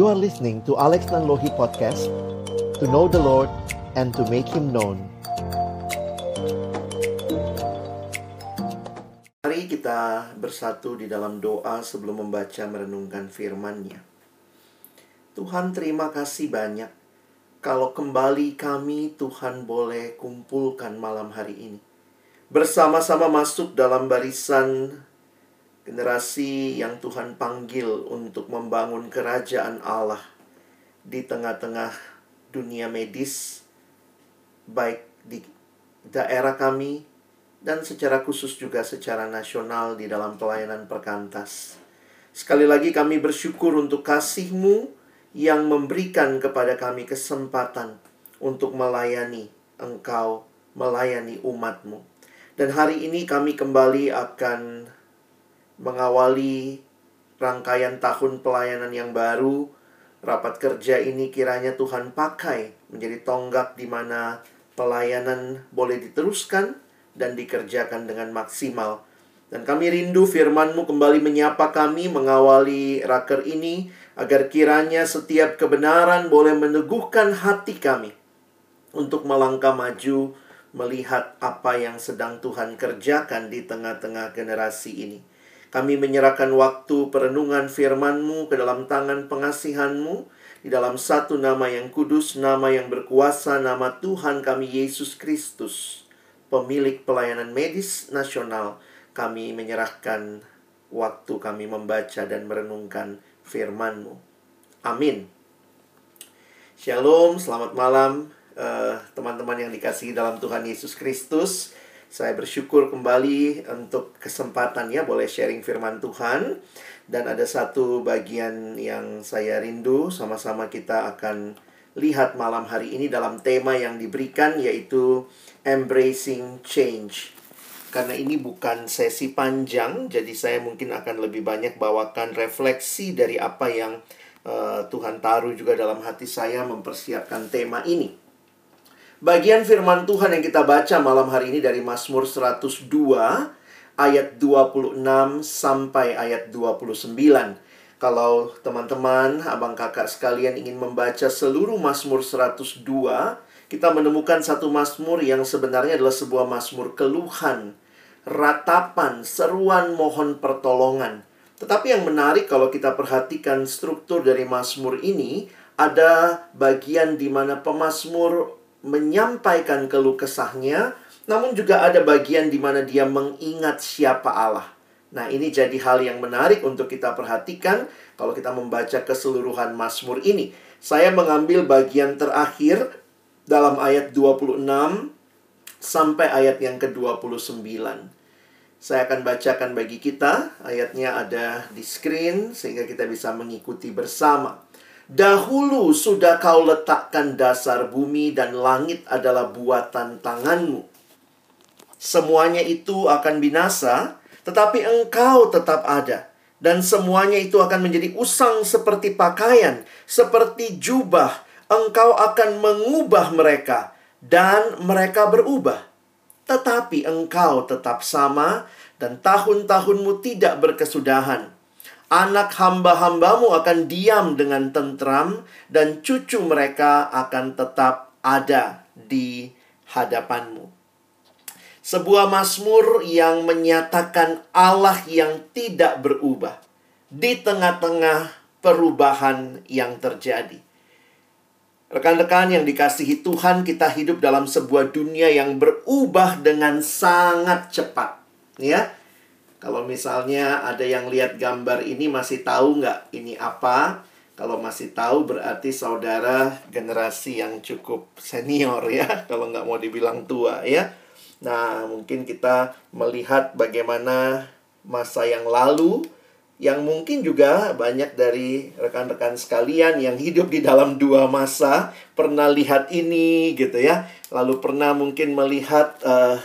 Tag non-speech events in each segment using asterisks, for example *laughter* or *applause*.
You are listening to Alex Nanlohi Podcast To know the Lord and to make Him known Mari kita bersatu di dalam doa sebelum membaca merenungkan firman-Nya. Tuhan terima kasih banyak kalau kembali kami Tuhan boleh kumpulkan malam hari ini. Bersama-sama masuk dalam barisan generasi yang Tuhan panggil untuk membangun kerajaan Allah di tengah-tengah dunia medis, baik di daerah kami dan secara khusus juga secara nasional di dalam pelayanan perkantas. Sekali lagi kami bersyukur untuk kasih-Mu yang memberikan kepada kami kesempatan untuk melayani Engkau, melayani umat-Mu. Dan hari ini kami kembali akan mengawali rangkaian tahun pelayanan yang baru. Rapat kerja ini kiranya Tuhan pakai menjadi tonggak di mana pelayanan boleh diteruskan dan dikerjakan dengan maksimal. Dan kami rindu firman-Mu kembali menyapa kami mengawali raker ini agar kiranya setiap kebenaran boleh meneguhkan hati kami untuk melangkah maju melihat apa yang sedang Tuhan kerjakan di tengah-tengah generasi ini. Kami menyerahkan waktu perenungan firman-Mu ke dalam tangan pengasihan-Mu di dalam satu nama yang kudus, nama yang berkuasa, nama Tuhan kami Yesus Kristus, pemilik pelayanan medis nasional. Kami menyerahkan waktu kami membaca dan merenungkan firman-Mu. Amin. Shalom, selamat malam eh, teman-teman uh, yang dikasihi dalam Tuhan Yesus Kristus. Saya bersyukur kembali untuk kesempatan ya boleh sharing firman Tuhan dan ada satu bagian yang saya rindu sama-sama kita akan lihat malam hari ini dalam tema yang diberikan yaitu embracing change. Karena ini bukan sesi panjang, jadi saya mungkin akan lebih banyak bawakan refleksi dari apa yang uh, Tuhan taruh juga dalam hati saya mempersiapkan tema ini. Bagian firman Tuhan yang kita baca malam hari ini dari Mazmur 102 ayat 26 sampai ayat 29. Kalau teman-teman, abang kakak sekalian ingin membaca seluruh Mazmur 102, kita menemukan satu Mazmur yang sebenarnya adalah sebuah Mazmur keluhan, ratapan, seruan mohon pertolongan. Tetapi yang menarik kalau kita perhatikan struktur dari Mazmur ini, ada bagian di mana pemazmur menyampaikan keluh kesahnya, namun juga ada bagian di mana dia mengingat siapa Allah. Nah, ini jadi hal yang menarik untuk kita perhatikan kalau kita membaca keseluruhan Mazmur ini. Saya mengambil bagian terakhir dalam ayat 26 sampai ayat yang ke-29. Saya akan bacakan bagi kita, ayatnya ada di screen sehingga kita bisa mengikuti bersama. Dahulu sudah kau letakkan dasar bumi dan langit adalah buatan tanganmu. Semuanya itu akan binasa, tetapi engkau tetap ada. Dan semuanya itu akan menjadi usang seperti pakaian, seperti jubah. Engkau akan mengubah mereka, dan mereka berubah. Tetapi engkau tetap sama, dan tahun-tahunmu tidak berkesudahan anak hamba-hambamu akan diam dengan tentram, dan cucu mereka akan tetap ada di hadapanmu. Sebuah mazmur yang menyatakan Allah yang tidak berubah di tengah-tengah perubahan yang terjadi. Rekan-rekan yang dikasihi Tuhan, kita hidup dalam sebuah dunia yang berubah dengan sangat cepat. Ya, kalau misalnya ada yang lihat gambar ini masih tahu nggak ini apa? Kalau masih tahu berarti saudara generasi yang cukup senior ya. *laughs* Kalau nggak mau dibilang tua ya. Nah mungkin kita melihat bagaimana masa yang lalu yang mungkin juga banyak dari rekan-rekan sekalian yang hidup di dalam dua masa pernah lihat ini gitu ya. Lalu pernah mungkin melihat uh,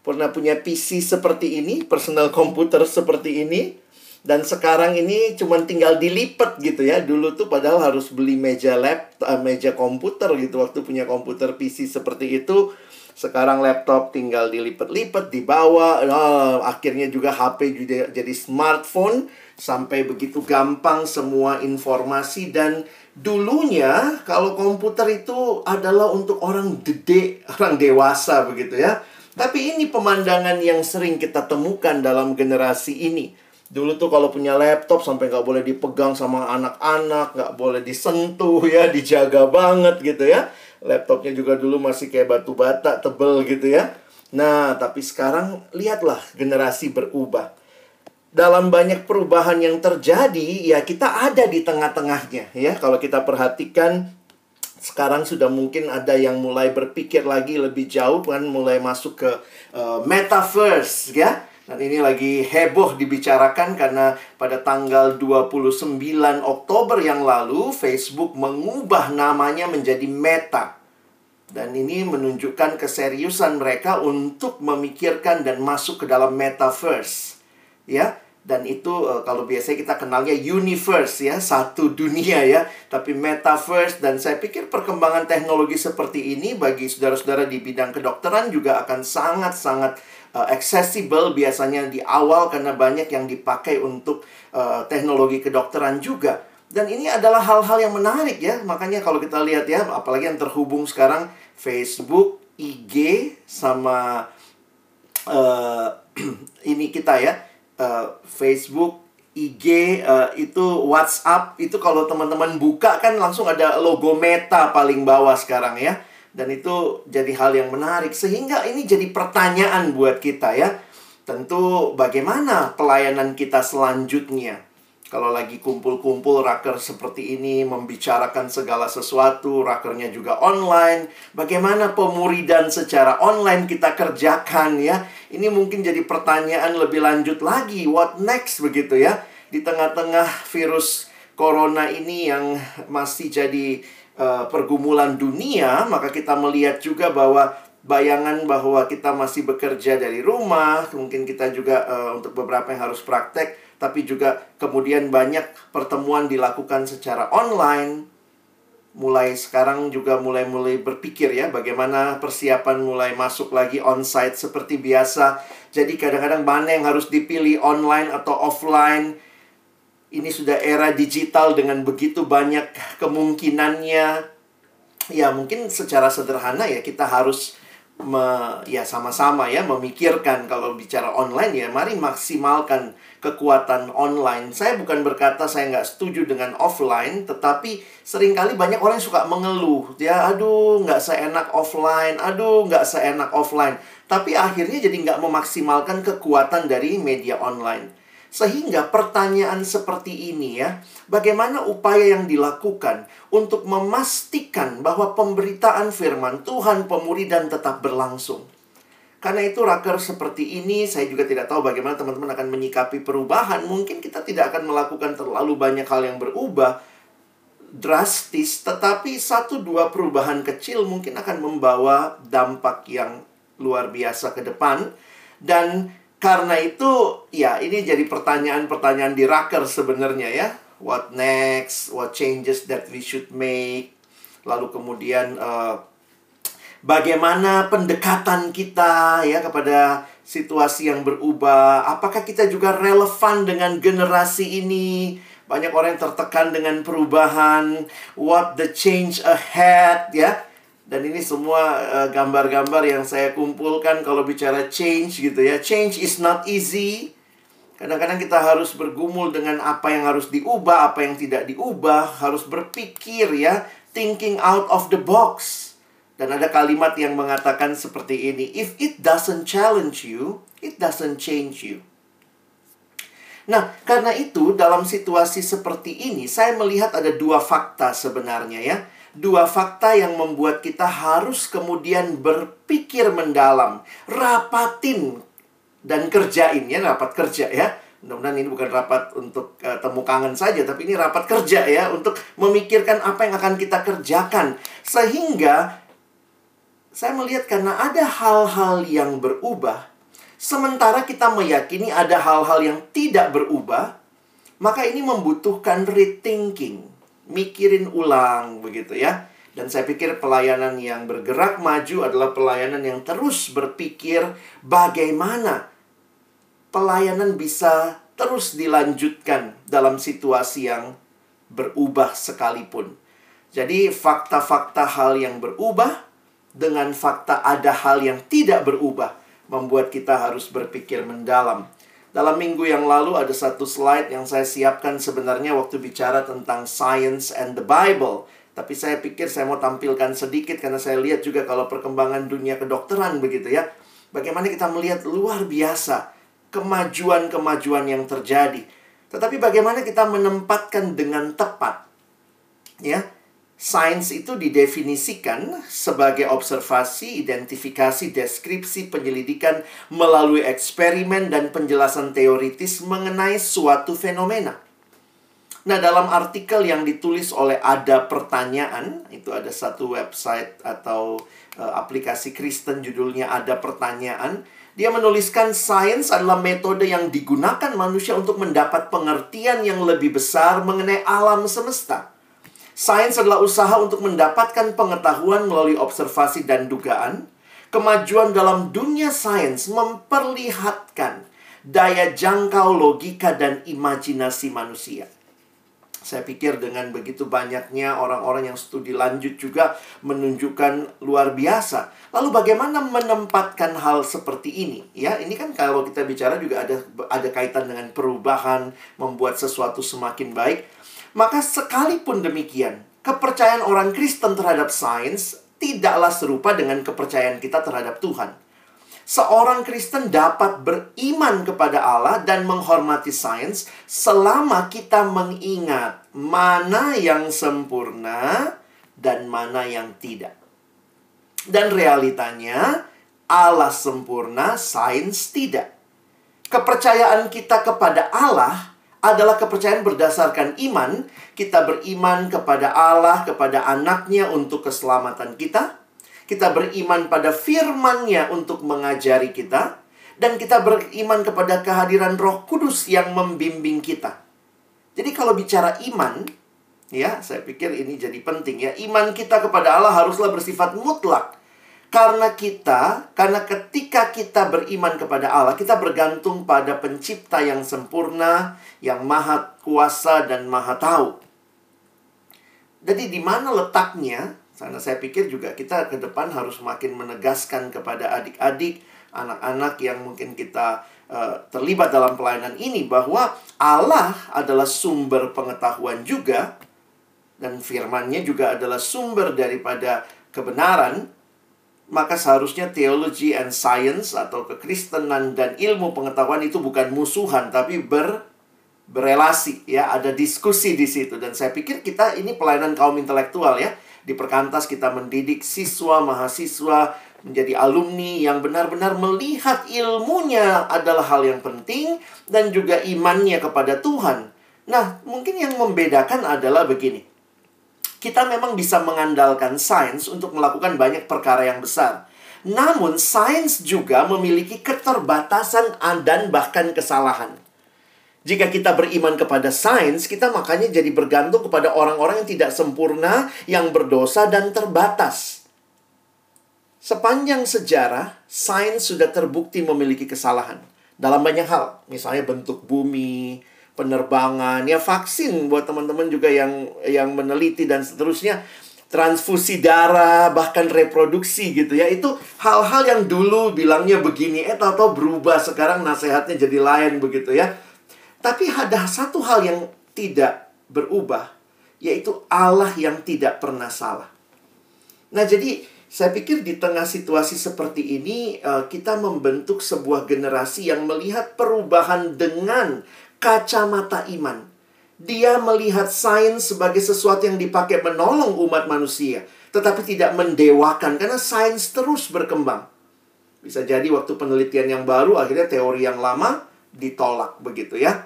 pernah punya PC seperti ini, personal komputer seperti ini, dan sekarang ini cuma tinggal dilipat gitu ya. Dulu tuh padahal harus beli meja laptop, uh, meja komputer gitu waktu punya komputer PC seperti itu. Sekarang laptop tinggal dilipat-lipat, dibawa, oh, akhirnya juga HP juga jadi smartphone sampai begitu gampang semua informasi dan dulunya kalau komputer itu adalah untuk orang gede, orang dewasa begitu ya. Tapi ini pemandangan yang sering kita temukan dalam generasi ini. Dulu tuh kalau punya laptop sampai nggak boleh dipegang sama anak-anak, nggak boleh disentuh *laughs* ya, dijaga banget gitu ya. Laptopnya juga dulu masih kayak batu bata tebel gitu ya. Nah, tapi sekarang lihatlah generasi berubah. Dalam banyak perubahan yang terjadi, ya kita ada di tengah-tengahnya ya. Kalau kita perhatikan sekarang sudah mungkin ada yang mulai berpikir lagi lebih jauh kan mulai masuk ke uh, metaverse ya. Dan ini lagi heboh dibicarakan karena pada tanggal 29 Oktober yang lalu Facebook mengubah namanya menjadi Meta. Dan ini menunjukkan keseriusan mereka untuk memikirkan dan masuk ke dalam metaverse. Ya, dan itu uh, kalau biasanya kita kenalnya universe ya, satu dunia ya, tapi metaverse dan saya pikir perkembangan teknologi seperti ini bagi saudara-saudara di bidang kedokteran juga akan sangat-sangat uh, accessible biasanya di awal karena banyak yang dipakai untuk uh, teknologi kedokteran juga. Dan ini adalah hal-hal yang menarik ya. Makanya kalau kita lihat ya, apalagi yang terhubung sekarang Facebook, IG sama uh, *clears throat* ini kita ya, uh, Facebook, IG uh, itu WhatsApp itu kalau teman-teman buka kan langsung ada logo Meta paling bawah sekarang ya. Dan itu jadi hal yang menarik sehingga ini jadi pertanyaan buat kita ya. Tentu bagaimana pelayanan kita selanjutnya? Kalau lagi kumpul-kumpul raker seperti ini membicarakan segala sesuatu, rakernya juga online. Bagaimana pemuridan secara online kita kerjakan ya? Ini mungkin jadi pertanyaan lebih lanjut lagi, what next begitu ya? Di tengah-tengah virus corona ini yang masih jadi uh, pergumulan dunia, maka kita melihat juga bahwa bayangan bahwa kita masih bekerja dari rumah, mungkin kita juga uh, untuk beberapa yang harus praktek, tapi juga kemudian banyak pertemuan dilakukan secara online. Mulai sekarang juga mulai-mulai berpikir ya bagaimana persiapan mulai masuk lagi onsite seperti biasa. Jadi kadang-kadang mana yang harus dipilih online atau offline ini sudah era digital dengan begitu banyak kemungkinannya. Ya, mungkin secara sederhana ya kita harus me, ya sama-sama ya memikirkan kalau bicara online ya mari maksimalkan kekuatan online. Saya bukan berkata saya nggak setuju dengan offline, tetapi sering kali banyak orang suka mengeluh. Ya, aduh nggak seenak offline, aduh nggak seenak offline. Tapi akhirnya jadi nggak memaksimalkan kekuatan dari media online. Sehingga pertanyaan seperti ini ya, bagaimana upaya yang dilakukan untuk memastikan bahwa pemberitaan firman Tuhan pemuridan tetap berlangsung. Karena itu raker seperti ini saya juga tidak tahu bagaimana teman-teman akan menyikapi perubahan. Mungkin kita tidak akan melakukan terlalu banyak hal yang berubah drastis, tetapi satu dua perubahan kecil mungkin akan membawa dampak yang luar biasa ke depan dan karena itu, ya ini jadi pertanyaan-pertanyaan di raker sebenarnya ya. What next? What changes that we should make? Lalu kemudian uh, bagaimana pendekatan kita ya kepada situasi yang berubah? Apakah kita juga relevan dengan generasi ini? Banyak orang yang tertekan dengan perubahan. What the change ahead ya? Dan ini semua eh, gambar-gambar uh, yang saya kumpulkan kalau bicara change gitu ya. Change is not easy. Kadang-kadang kita harus bergumul dengan apa yang harus diubah, apa yang tidak diubah, harus berpikir ya, thinking out of the box. Dan ada kalimat yang mengatakan seperti ini, if it doesn't challenge you, it doesn't change you. Nah, karena itu dalam situasi seperti ini saya melihat ada dua fakta sebenarnya ya dua fakta yang membuat kita harus kemudian berpikir mendalam, rapatin dan kerjain ya, rapat kerja ya. Mudah-mudahan ini bukan rapat untuk uh, temu kangen saja, tapi ini rapat kerja ya, untuk memikirkan apa yang akan kita kerjakan. Sehingga saya melihat karena ada hal-hal yang berubah, sementara kita meyakini ada hal-hal yang tidak berubah, maka ini membutuhkan rethinking mikirin ulang begitu ya. Dan saya pikir pelayanan yang bergerak maju adalah pelayanan yang terus berpikir bagaimana pelayanan bisa terus dilanjutkan dalam situasi yang berubah sekalipun. Jadi fakta-fakta hal yang berubah dengan fakta ada hal yang tidak berubah membuat kita harus berpikir mendalam. Dalam minggu yang lalu ada satu slide yang saya siapkan sebenarnya waktu bicara tentang science and the Bible. Tapi saya pikir saya mau tampilkan sedikit karena saya lihat juga kalau perkembangan dunia kedokteran begitu ya. Bagaimana kita melihat luar biasa kemajuan-kemajuan yang terjadi. Tetapi bagaimana kita menempatkan dengan tepat ya Sains itu didefinisikan sebagai observasi, identifikasi, deskripsi, penyelidikan melalui eksperimen dan penjelasan teoritis mengenai suatu fenomena. Nah, dalam artikel yang ditulis oleh Ada Pertanyaan, itu ada satu website atau uh, aplikasi Kristen judulnya Ada Pertanyaan, dia menuliskan sains adalah metode yang digunakan manusia untuk mendapat pengertian yang lebih besar mengenai alam semesta. Sains adalah usaha untuk mendapatkan pengetahuan melalui observasi dan dugaan. Kemajuan dalam dunia sains memperlihatkan daya jangkau logika dan imajinasi manusia. Saya pikir dengan begitu banyaknya orang-orang yang studi lanjut juga menunjukkan luar biasa. Lalu bagaimana menempatkan hal seperti ini? Ya, ini kan kalau kita bicara juga ada ada kaitan dengan perubahan, membuat sesuatu semakin baik. Maka sekalipun demikian, kepercayaan orang Kristen terhadap sains tidaklah serupa dengan kepercayaan kita terhadap Tuhan. Seorang Kristen dapat beriman kepada Allah dan menghormati sains selama kita mengingat mana yang sempurna dan mana yang tidak. Dan realitanya, Allah sempurna, sains tidak. Kepercayaan kita kepada Allah adalah kepercayaan berdasarkan iman. Kita beriman kepada Allah, kepada anaknya untuk keselamatan kita. Kita beriman pada firman-Nya untuk mengajari kita. Dan kita beriman kepada kehadiran roh kudus yang membimbing kita. Jadi kalau bicara iman, ya saya pikir ini jadi penting ya. Iman kita kepada Allah haruslah bersifat mutlak. Karena kita, karena ketika kita beriman kepada Allah, kita bergantung pada pencipta yang sempurna, yang maha kuasa dan maha tahu. Jadi di mana letaknya? Karena saya pikir juga kita ke depan harus makin menegaskan kepada adik-adik, anak-anak yang mungkin kita uh, terlibat dalam pelayanan ini bahwa Allah adalah sumber pengetahuan juga dan firman-Nya juga adalah sumber daripada kebenaran maka seharusnya teologi and science atau kekristenan dan ilmu pengetahuan itu bukan musuhan tapi ber berelasi ya. Ada diskusi di situ. Dan saya pikir kita ini pelayanan kaum intelektual ya. Di perkantas kita mendidik siswa mahasiswa menjadi alumni yang benar-benar melihat ilmunya adalah hal yang penting dan juga imannya kepada Tuhan. Nah, mungkin yang membedakan adalah begini kita memang bisa mengandalkan sains untuk melakukan banyak perkara yang besar. Namun, sains juga memiliki keterbatasan dan bahkan kesalahan. Jika kita beriman kepada sains, kita makanya jadi bergantung kepada orang-orang yang tidak sempurna, yang berdosa, dan terbatas. Sepanjang sejarah, sains sudah terbukti memiliki kesalahan dalam banyak hal, misalnya bentuk bumi, penerbangan, ya vaksin buat teman-teman juga yang yang meneliti dan seterusnya transfusi darah, bahkan reproduksi gitu ya. Itu hal-hal yang dulu bilangnya begini, eh tahu berubah sekarang nasihatnya jadi lain begitu ya. Tapi ada satu hal yang tidak berubah, yaitu Allah yang tidak pernah salah. Nah, jadi saya pikir di tengah situasi seperti ini eh, kita membentuk sebuah generasi yang melihat perubahan dengan kacamata iman. Dia melihat sains sebagai sesuatu yang dipakai menolong umat manusia, tetapi tidak mendewakan karena sains terus berkembang. Bisa jadi waktu penelitian yang baru akhirnya teori yang lama ditolak begitu ya.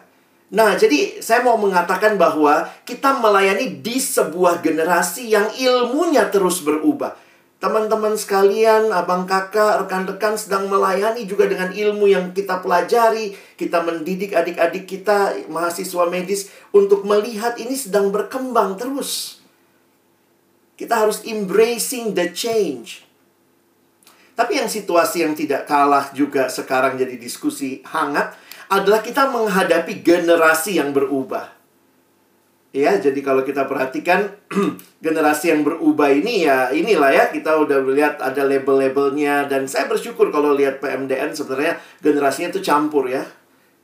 Nah, jadi saya mau mengatakan bahwa kita melayani di sebuah generasi yang ilmunya terus berubah. Teman-teman sekalian, abang kakak, rekan-rekan sedang melayani juga dengan ilmu yang kita pelajari. Kita mendidik adik-adik kita, mahasiswa medis, untuk melihat ini sedang berkembang terus. Kita harus embracing the change. Tapi yang situasi yang tidak kalah juga sekarang jadi diskusi hangat adalah kita menghadapi generasi yang berubah. Ya, jadi kalau kita perhatikan *clears throat* generasi yang berubah ini ya inilah ya kita udah lihat ada label-labelnya dan saya bersyukur kalau lihat PMDN sebenarnya generasinya itu campur ya.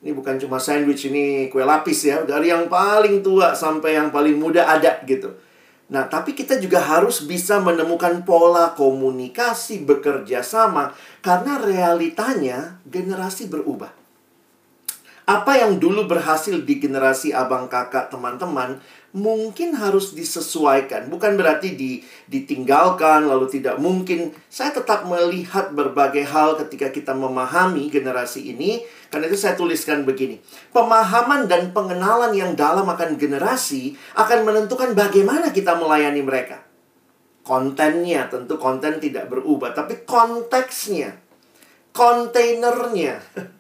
Ini bukan cuma sandwich ini kue lapis ya, dari yang paling tua sampai yang paling muda ada gitu. Nah, tapi kita juga harus bisa menemukan pola komunikasi bekerja sama karena realitanya generasi berubah. Apa yang dulu berhasil di generasi abang kakak teman-teman mungkin harus disesuaikan. Bukan berarti di, ditinggalkan lalu tidak mungkin. Saya tetap melihat berbagai hal ketika kita memahami generasi ini. Karena itu saya tuliskan begini. Pemahaman dan pengenalan yang dalam akan generasi akan menentukan bagaimana kita melayani mereka. Kontennya tentu konten tidak berubah. Tapi konteksnya. Kontainernya. *laughs*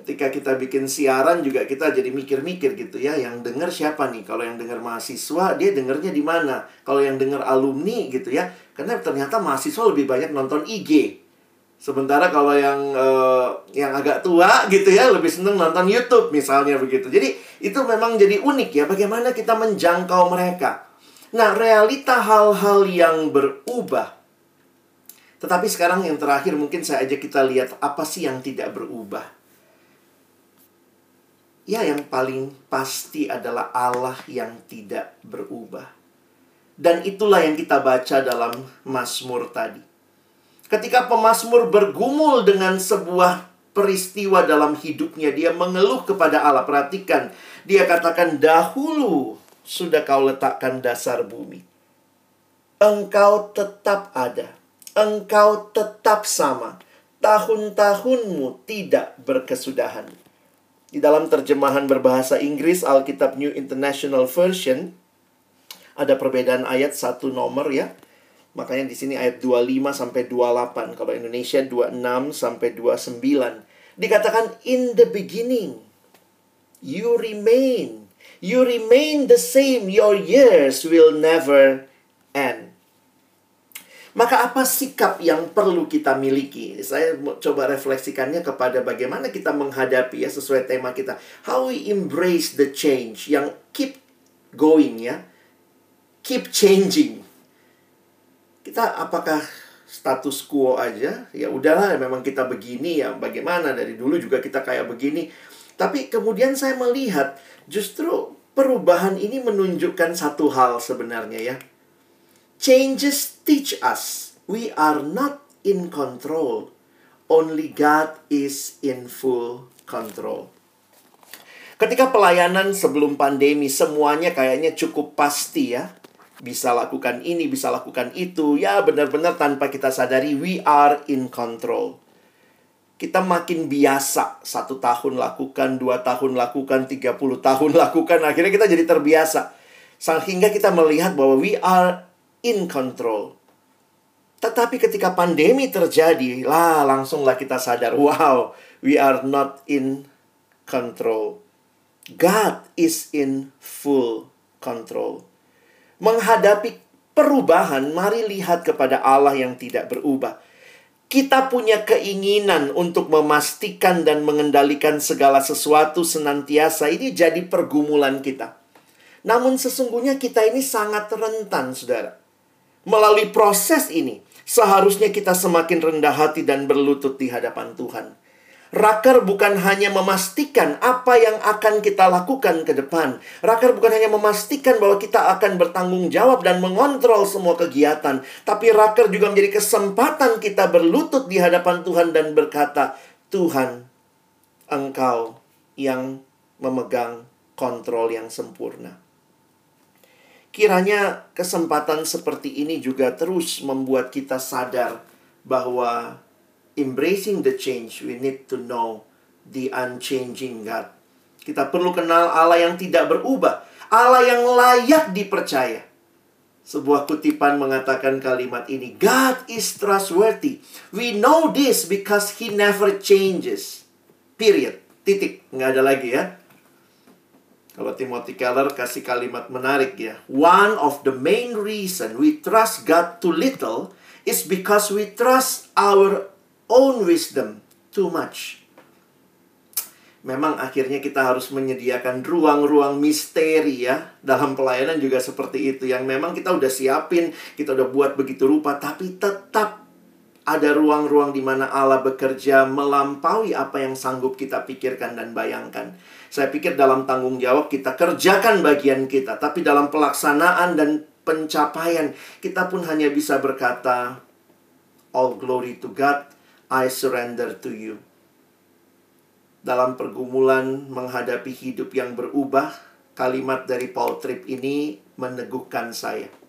ketika kita bikin siaran juga kita jadi mikir-mikir gitu ya yang dengar siapa nih? Kalau yang dengar mahasiswa dia dengarnya di mana? Kalau yang dengar alumni gitu ya karena ternyata mahasiswa lebih banyak nonton IG sementara kalau yang uh, yang agak tua gitu ya lebih seneng nonton YouTube misalnya begitu. Jadi itu memang jadi unik ya bagaimana kita menjangkau mereka. Nah realita hal-hal yang berubah. Tetapi sekarang yang terakhir mungkin saya ajak kita lihat apa sih yang tidak berubah Ya, yang paling pasti adalah Allah yang tidak berubah. Dan itulah yang kita baca dalam Mazmur tadi. Ketika pemazmur bergumul dengan sebuah peristiwa dalam hidupnya, dia mengeluh kepada Allah. Perhatikan, dia katakan dahulu sudah kau letakkan dasar bumi. Engkau tetap ada. Engkau tetap sama. Tahun-tahunmu tidak berkesudahan. Di dalam terjemahan berbahasa Inggris Alkitab New International Version ada perbedaan ayat satu nomor ya. Makanya di sini ayat 25 sampai 28. Kalau Indonesia 26 sampai 29. Dikatakan in the beginning you remain. You remain the same. Your years will never end. Maka apa sikap yang perlu kita miliki? Saya coba refleksikannya kepada bagaimana kita menghadapi ya sesuai tema kita. How we embrace the change yang keep going ya. Keep changing. Kita apakah status quo aja? Ya udahlah memang kita begini ya bagaimana dari dulu juga kita kayak begini. Tapi kemudian saya melihat justru perubahan ini menunjukkan satu hal sebenarnya ya Changes teach us we are not in control. Only God is in full control. Ketika pelayanan sebelum pandemi semuanya kayaknya cukup pasti ya. Bisa lakukan ini, bisa lakukan itu. Ya benar-benar tanpa kita sadari we are in control. Kita makin biasa satu tahun lakukan, dua tahun lakukan, tiga puluh tahun *laughs* lakukan. Akhirnya kita jadi terbiasa. Sehingga kita melihat bahwa we are in control. Tetapi ketika pandemi terjadi, lah langsunglah kita sadar, *laughs* wow, we are not in control. God is in full control. Menghadapi perubahan, mari lihat kepada Allah yang tidak berubah. Kita punya keinginan untuk memastikan dan mengendalikan segala sesuatu senantiasa. Ini jadi pergumulan kita. Namun sesungguhnya kita ini sangat rentan, saudara. Melalui proses ini, seharusnya kita semakin rendah hati dan berlutut di hadapan Tuhan. Raker bukan hanya memastikan apa yang akan kita lakukan ke depan. Raker bukan hanya memastikan bahwa kita akan bertanggung jawab dan mengontrol semua kegiatan. Tapi raker juga menjadi kesempatan kita berlutut di hadapan Tuhan dan berkata, Tuhan, Engkau yang memegang kontrol yang sempurna. Kiranya kesempatan seperti ini juga terus membuat kita sadar bahwa embracing the change, we need to know the unchanging God. Kita perlu kenal Allah yang tidak berubah, Allah yang layak dipercaya. Sebuah kutipan mengatakan kalimat ini, God is trustworthy. We know this because he never changes. Period. Titik. Nggak ada lagi ya. Kalau Timothy Keller kasih kalimat menarik ya. One of the main reason we trust God too little is because we trust our own wisdom too much. Memang akhirnya kita harus menyediakan ruang-ruang misteri ya Dalam pelayanan juga seperti itu Yang memang kita udah siapin, kita udah buat begitu rupa Tapi tetap ada ruang-ruang di mana Allah bekerja melampaui apa yang sanggup kita pikirkan dan bayangkan. Saya pikir dalam tanggung jawab kita kerjakan bagian kita, tapi dalam pelaksanaan dan pencapaian kita pun hanya bisa berkata, All glory to God, I surrender to you. Dalam pergumulan menghadapi hidup yang berubah, kalimat dari Paul Tripp ini meneguhkan saya.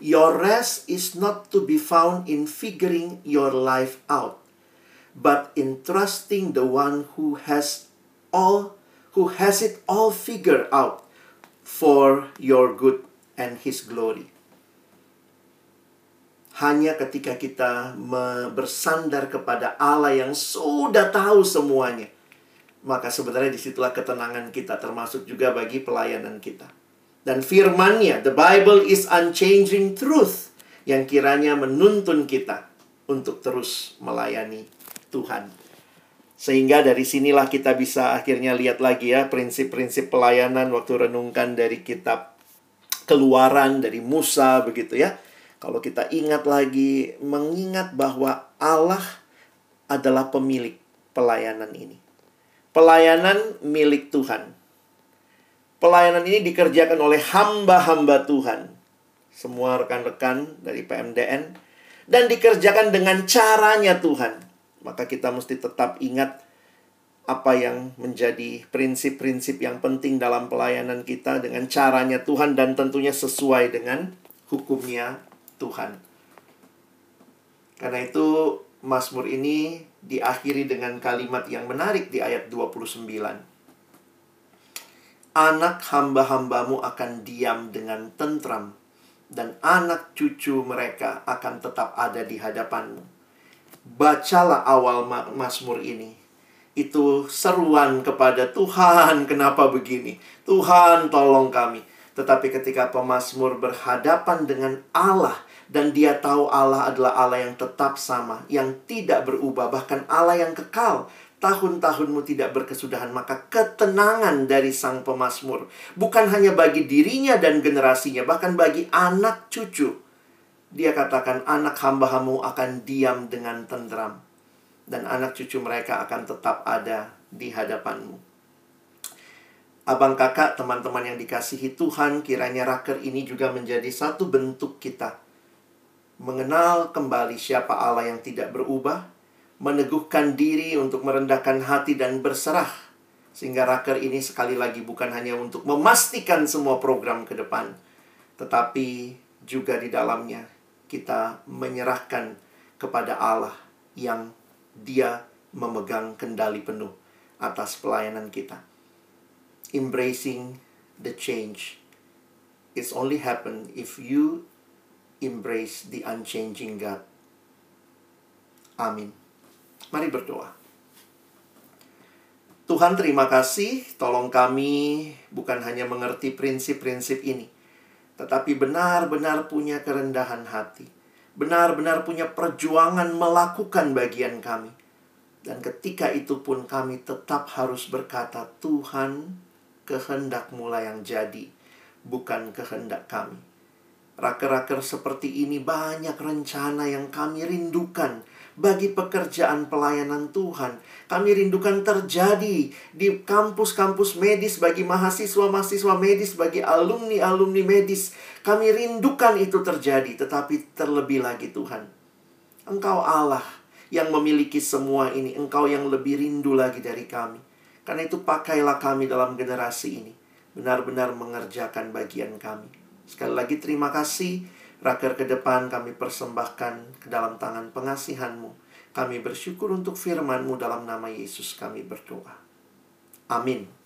Your rest is not to be found in figuring your life out, but in trusting the one who has all who has it all figured out for your good and his glory. Hanya ketika kita bersandar kepada Allah yang sudah tahu semuanya, maka sebenarnya di situlah ketenangan kita, termasuk juga bagi pelayanan kita dan firmannya. The Bible is unchanging truth yang kiranya menuntun kita untuk terus melayani Tuhan. Sehingga dari sinilah kita bisa akhirnya lihat lagi ya prinsip-prinsip pelayanan waktu renungkan dari kitab keluaran dari Musa begitu ya. Kalau kita ingat lagi mengingat bahwa Allah adalah pemilik pelayanan ini. Pelayanan milik Tuhan. Pelayanan ini dikerjakan oleh hamba-hamba Tuhan. Semua rekan-rekan dari PMDN. Dan dikerjakan dengan caranya Tuhan. Maka kita mesti tetap ingat apa yang menjadi prinsip-prinsip yang penting dalam pelayanan kita dengan caranya Tuhan dan tentunya sesuai dengan hukumnya Tuhan. Karena itu Mazmur ini diakhiri dengan kalimat yang menarik di ayat 29 anak hamba-hambamu akan diam dengan tentram, dan anak cucu mereka akan tetap ada di hadapanmu. Bacalah awal Mazmur ini. Itu seruan kepada Tuhan, kenapa begini? Tuhan, tolong kami. Tetapi ketika pemazmur berhadapan dengan Allah dan dia tahu Allah adalah Allah yang tetap sama, yang tidak berubah, bahkan Allah yang kekal, tahun-tahunmu tidak berkesudahan, maka ketenangan dari sang pemazmur bukan hanya bagi dirinya dan generasinya, bahkan bagi anak cucu. Dia katakan anak hamba-hamu akan diam dengan tentram dan anak cucu mereka akan tetap ada di hadapanmu. Abang kakak, teman-teman yang dikasihi Tuhan, kiranya raker ini juga menjadi satu bentuk kita mengenal kembali siapa Allah yang tidak berubah, meneguhkan diri untuk merendahkan hati dan berserah. Sehingga raker ini sekali lagi bukan hanya untuk memastikan semua program ke depan, tetapi juga di dalamnya kita menyerahkan kepada Allah yang Dia memegang kendali penuh atas pelayanan kita. Embracing the change. It's only happen if you embrace the unchanging God. Amin. Mari berdoa. Tuhan terima kasih, tolong kami bukan hanya mengerti prinsip-prinsip ini, tetapi benar-benar punya kerendahan hati. Benar-benar punya perjuangan melakukan bagian kami. Dan ketika itu pun kami tetap harus berkata, Tuhan, kehendak mula yang jadi, bukan kehendak kami. Raker-raker seperti ini banyak rencana yang kami rindukan bagi pekerjaan pelayanan Tuhan. Kami rindukan terjadi di kampus-kampus medis bagi mahasiswa-mahasiswa medis, bagi alumni-alumni medis. Kami rindukan itu terjadi, tetapi terlebih lagi Tuhan. Engkau Allah yang memiliki semua ini, Engkau yang lebih rindu lagi dari kami. Karena itu pakailah kami dalam generasi ini. Benar-benar mengerjakan bagian kami. Sekali lagi terima kasih Raker ke depan kami persembahkan ke dalam tangan pengasihanmu. Kami bersyukur untuk firmanmu dalam nama Yesus kami berdoa. Amin.